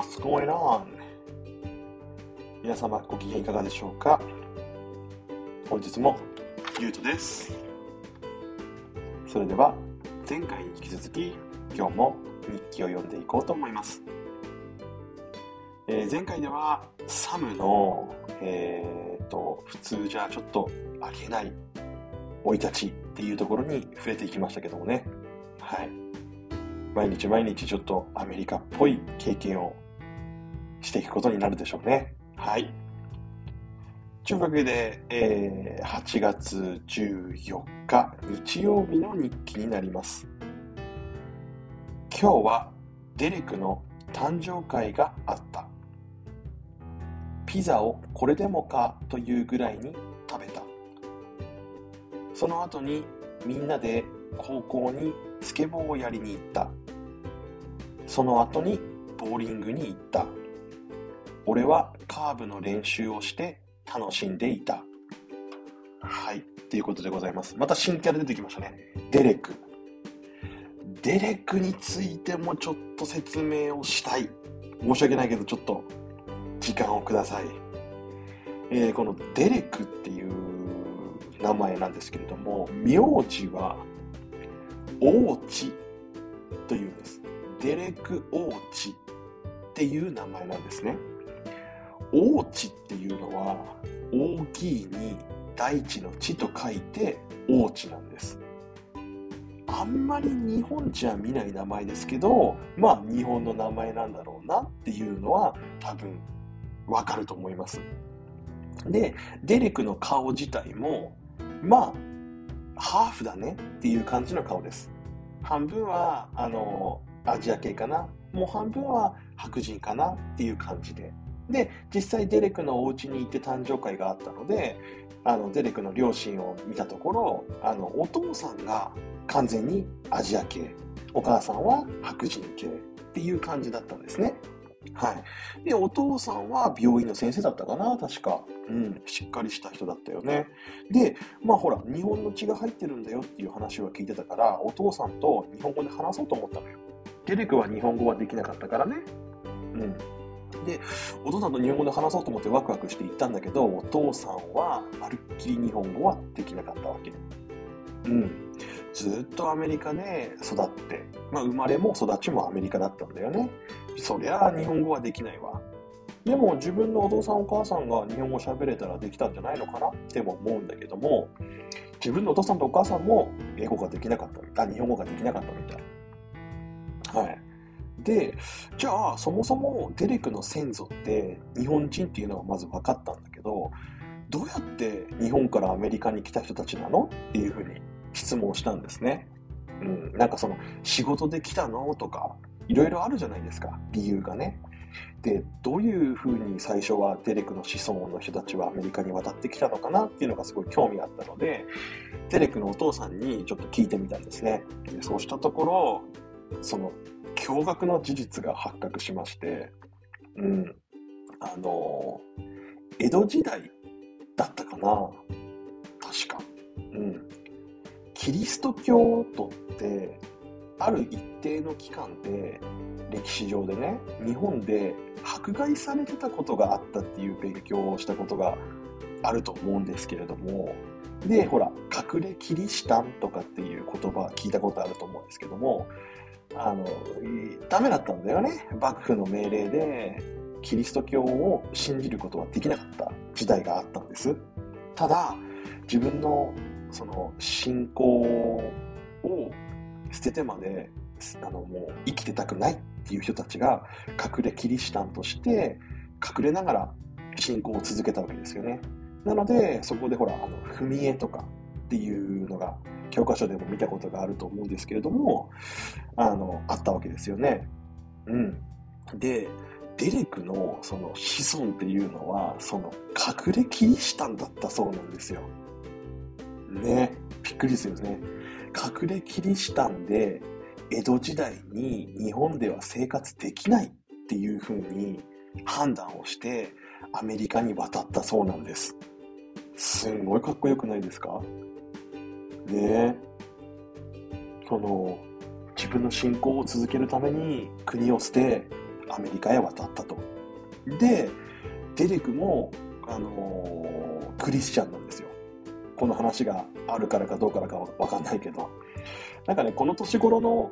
What's going on? 皆様ご機嫌いかがでしょうか？本日もゆうとです。それでは前回に引き続き今日も日記を読んでいこうと思います、えー、前回ではサムのえー、と普通じゃちょっとありえない生い立ちっていうところに触れていきましたけどもね。はい。毎日毎日ちょっとアメリカっぽい経験をしていくことになるでしょうね。はい。というわけで、えー、8月14日日曜日の日記になります。今日はデレクの誕生会があった。ピザをこれでもかというぐらいに食べた。その後にみんなで高校にスケボーをやりに行った。その後にボーリングに行った。俺はカーブの練習をして楽しんでいた。はい。っていうことでございます。また新キャラ出てきましたね。デレク。デレクについてもちょっと説明をしたい。申し訳ないけど、ちょっと時間をください。えー、このデレクっていう名前なんですけれども、名字は、王地というんです。デレク・オーチっていう名前なんですね。オーチっていうのは大きいに大地の地と書いてオーチなんです。あんまり日本じゃ見ない名前ですけど、まあ日本の名前なんだろうなっていうのは多分わかると思います。で、デレクの顔自体も、まあ、ハーフだねっていう感じの顔です。半分は、あの、アジア系かなもう半分は白人かなっていう感じでで実際デレクのお家に行って誕生会があったのであのデレクの両親を見たところあのお父さんが完全にアジア系お母さんは白人系っていう感じだったんですねはい。で、お父さんは病院の先生だったかな確か。うん、しっかりした人だったよね。で、まあほら、日本の血が入ってるんだよっていう話は聞いてたから、お父さんと日本語で話そうと思ったのよ。デレクは日本語はできなかったからね。うん。で、お父さんと日本語で話そうと思ってワクワクして行ったんだけど、お父さんはまるっきり日本語はできなかったわけ。うん。ずっとアメリカで育って、まあ生まれも育ちもアメリカだったんだよね。そりゃあ日本語はできないわ。でも自分のお父さんお母さんが日本語喋れたらできたんじゃないのかなっても思うんだけども、自分のお父さんとお母さんも英語ができなかったみたい。日本語ができなかったみたい。はい。で、じゃあ、そもそもデレクの先祖って日本人っていうのはまず分かったんだけど、どうやって日本からアメリカに来た人たちなのっていうふうに質問したんですね。うん、なんかその仕事で来たのとか、いろいろあるじゃないですか、理由がね。で、どういうふうに最初はデレクの子孫の人たちはアメリカに渡ってきたのかなっていうのがすごい興味あったので、デレクのお父さんにちょっと聞いてみたんですね。でそうしたところ、その驚愕の事実が発覚しまして、うん、あの、江戸時代だったかな確か。うん。キリスト教徒って、ある一定の期間で、歴史上でね、日本で迫害されてたことがあったっていう勉強をしたことがあると思うんですけれども、で、ほら、隠れキリシタンとかっていう言葉聞いたことあると思うんですけども、あの、ダメだったんだよね。幕府の命令で、キリスト教を信じることはできなかった時代があったんです。ただ、自分のその信仰を捨ててまで、あの、もう生きてたくないっていう人たちが隠れキリシタンとして隠れながら信仰を続けたわけですよね。なので、そこでほら、あの、踏み絵とかっていうのが教科書でも見たことがあると思うんですけれども、あの、あったわけですよね。うん。で、デレクのその子孫っていうのは、その隠れキリシタンだったそうなんですよ。ね。びっくりですよね。隠れキリシタンで、江戸時代に日本では生活できないっていうふうに判断をして、アメリカに渡ったそうなんです。すんごいかっこよくないですか？ねえその自分の信仰を続けるために国を捨てアメリカへ渡ったと。で、デレクも、あのー、クリスチャンなんですよ。この話があるからかどうからかわかんないけど。なんかね、この年頃の、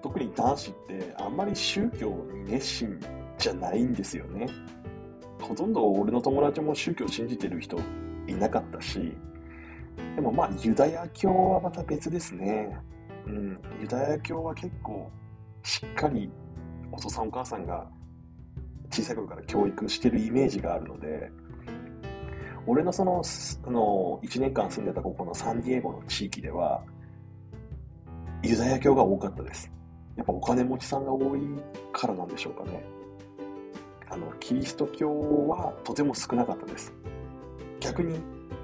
特に男子ってあんまり宗教に熱心じゃないんですよね。ほとんど俺の友達も宗教を信じてる人いなかったし、でもまあユダヤ教はまた別ですね。うん、ユダヤ教は結構しっかりお父さんお母さんが小さい頃から教育してるイメージがあるので、俺のその、あの、1年間住んでたここのサンディエゴの地域では、ユダヤ教が多かったです。やっぱお金持ちさんが多いからなんでしょうかね。あの、キリスト教はとても少なかったです。逆に、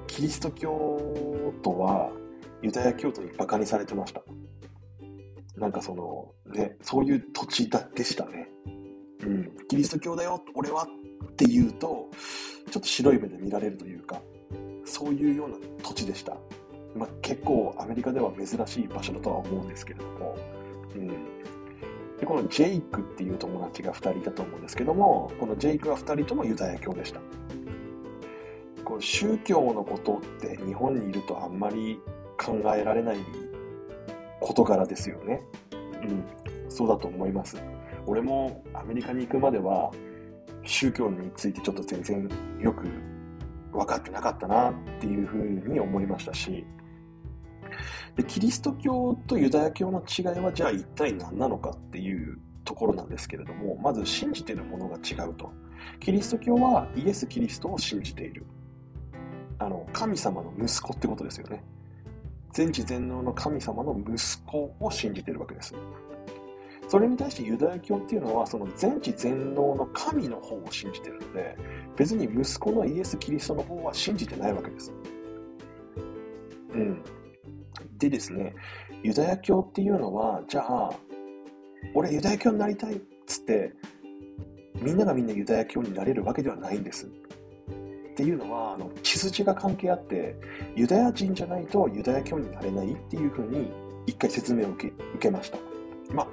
キリスト教徒はユダヤ教徒に馬鹿にされてました。なんかその、ね、そういう土地だでしたね。うん、キリスト教だよ、俺はって言うと、ちょっと白い目で見られるというか、そういうような土地でした。まあ、結構アメリカでは珍しい場所だとは思うんですけれども、うん、でこのジェイクっていう友達が2人いたと思うんですけどもこのジェイクは2人ともユダヤ教でしたこう宗教のことって日本にいるとあんまり考えられない事柄ですよね。うん。そうだと思います。俺もアメリカに行くまでは宗教についてちょっと全然よく分かってなかったなっていうふうに思いましたし。でキリスト教とユダヤ教の違いはじゃあ一体何なのかっていうところなんですけれどもまず信じてるものが違うと。キリスト教はイエス・キリストを信じている。あの神様の息子ってことですよね。全知全能の神様の息子を信じてるわけです。それに対してユダヤ教っていうのはその全知全能の神の方を信じてるので別に息子のイエス・キリストの方は信じてないわけです。うん。でですね、ユダヤ教っていうのは、じゃあ、俺ユダヤ教になりたいっつって、みんながみんなユダヤ教になれるわけではないんです。っていうのは、あの血筋が関係あって、ユダヤ人じゃないとユダヤ教になれないっていうふうに、一回説明を受け受けました。まあ、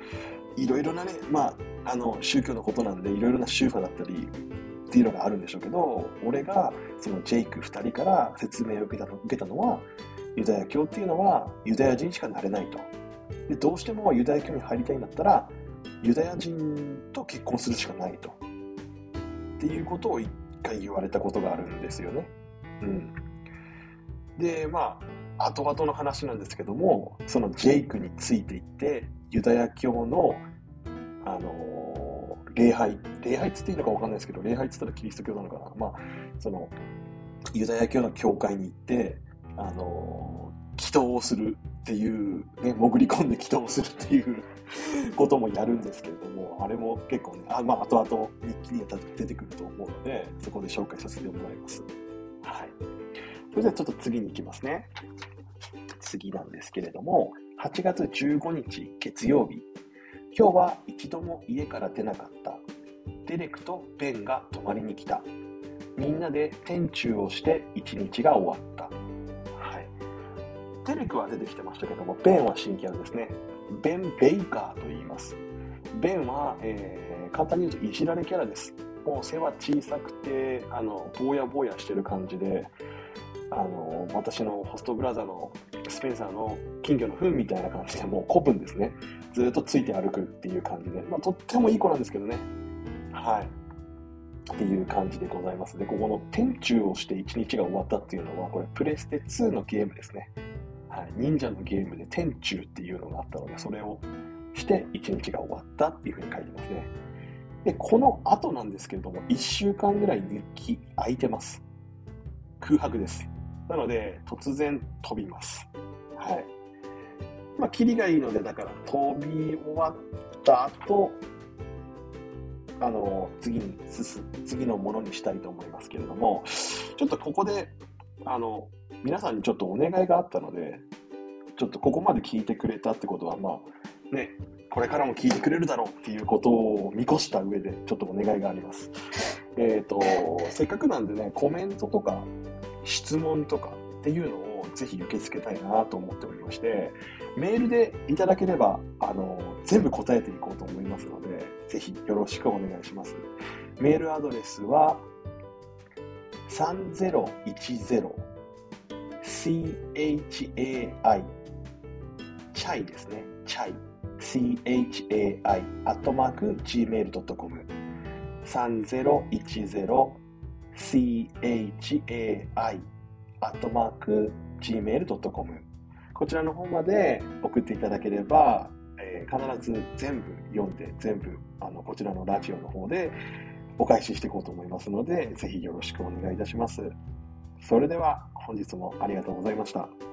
いろいろなね、まあ、あの宗教のことなんで、いろいろな宗派だったり、っていうのがあるんでしょうけど、俺がそのジェイク2人から説明を受けたの受けたのは、ユダヤ教っていうのはユダヤ人しかなれないと。でどうしてもユダヤ教に入りたいんだったら、ユダヤ人と結婚するしかないと。っていうことを一回言われたことがあるんですよね。うん。で、まあ、後々の話なんですけども、そのジェイクについていって、ユダヤ教の、あのー、礼拝、礼拝っつっていいのかわかんないですけど、礼拝っつったらキリスト教なのかな。まあ、その、ユダヤ教の教会に行って、あの、祈祷をするっていう、ね、潜り込んで祈祷するっていうこともやるんですけれども、あれも結構ね、あまあ、後々日記に出てくると思うので、そこで紹介させてもらいます。はい。それではちょっと次に行きますね。次なんですけれども、8月15日月曜日。今日は一度も家から出なかった。デレクとベンが泊まりに来た。みんなで天中をして一日が終わった。テレクは出てきてましたけども、ベンは新キャラですね。ベン・ベイカーと言います。ベンは、えー、簡単に言うといじられキャラです。もう背は小さくて、あの、ぼやぼやしてる感じで、あの、私のホストブラザーのスペンサーの金魚の糞みたいな感じで、もう古文ですね。ずっとついて歩くっていう感じで、まあ、とってもいい子なんですけどね。はい。っていう感じでございます。で、ここの天中をして1日が終わったっていうのは、これプレステ2のゲームですね。忍者のゲームで天中っていうのがあったので、それをして1日が終わったっていうふうに書いてますね。で、この後なんですけれども、1週間ぐらい日記空いてます。空白です。なので、突然飛びます。はい。まあ、キリがいいので、だから飛び終わった後、あの、次に進む次のものにしたいと思いますけれども、ちょっとここで、あの、皆さんにちょっとお願いがあったので、ちょっとここまで聞いてくれたってことは、まあ、ね、これからも聞いてくれるだろうっていうことを見越した上で、ちょっとお願いがあります。えっ、と、せっかくなんでね、コメントとか質問とかっていうのをぜひ受け付けたいなと思っておりまして、メールでいただければ、あの、全部答えていこうと思いますので、ぜひよろしくお願いします。メールアドレスは、3010 chai チャイですね。チャイ。chai アットマーク gmail.com 3010 chai アットマーク gmail.com こちらの方まで送っていただければ、えー必ず全部読んで全部あのこちらのラジオの方でお返ししていこうと思いますのでぜひよろしくお願いいたします。それでは本日もありがとうございました。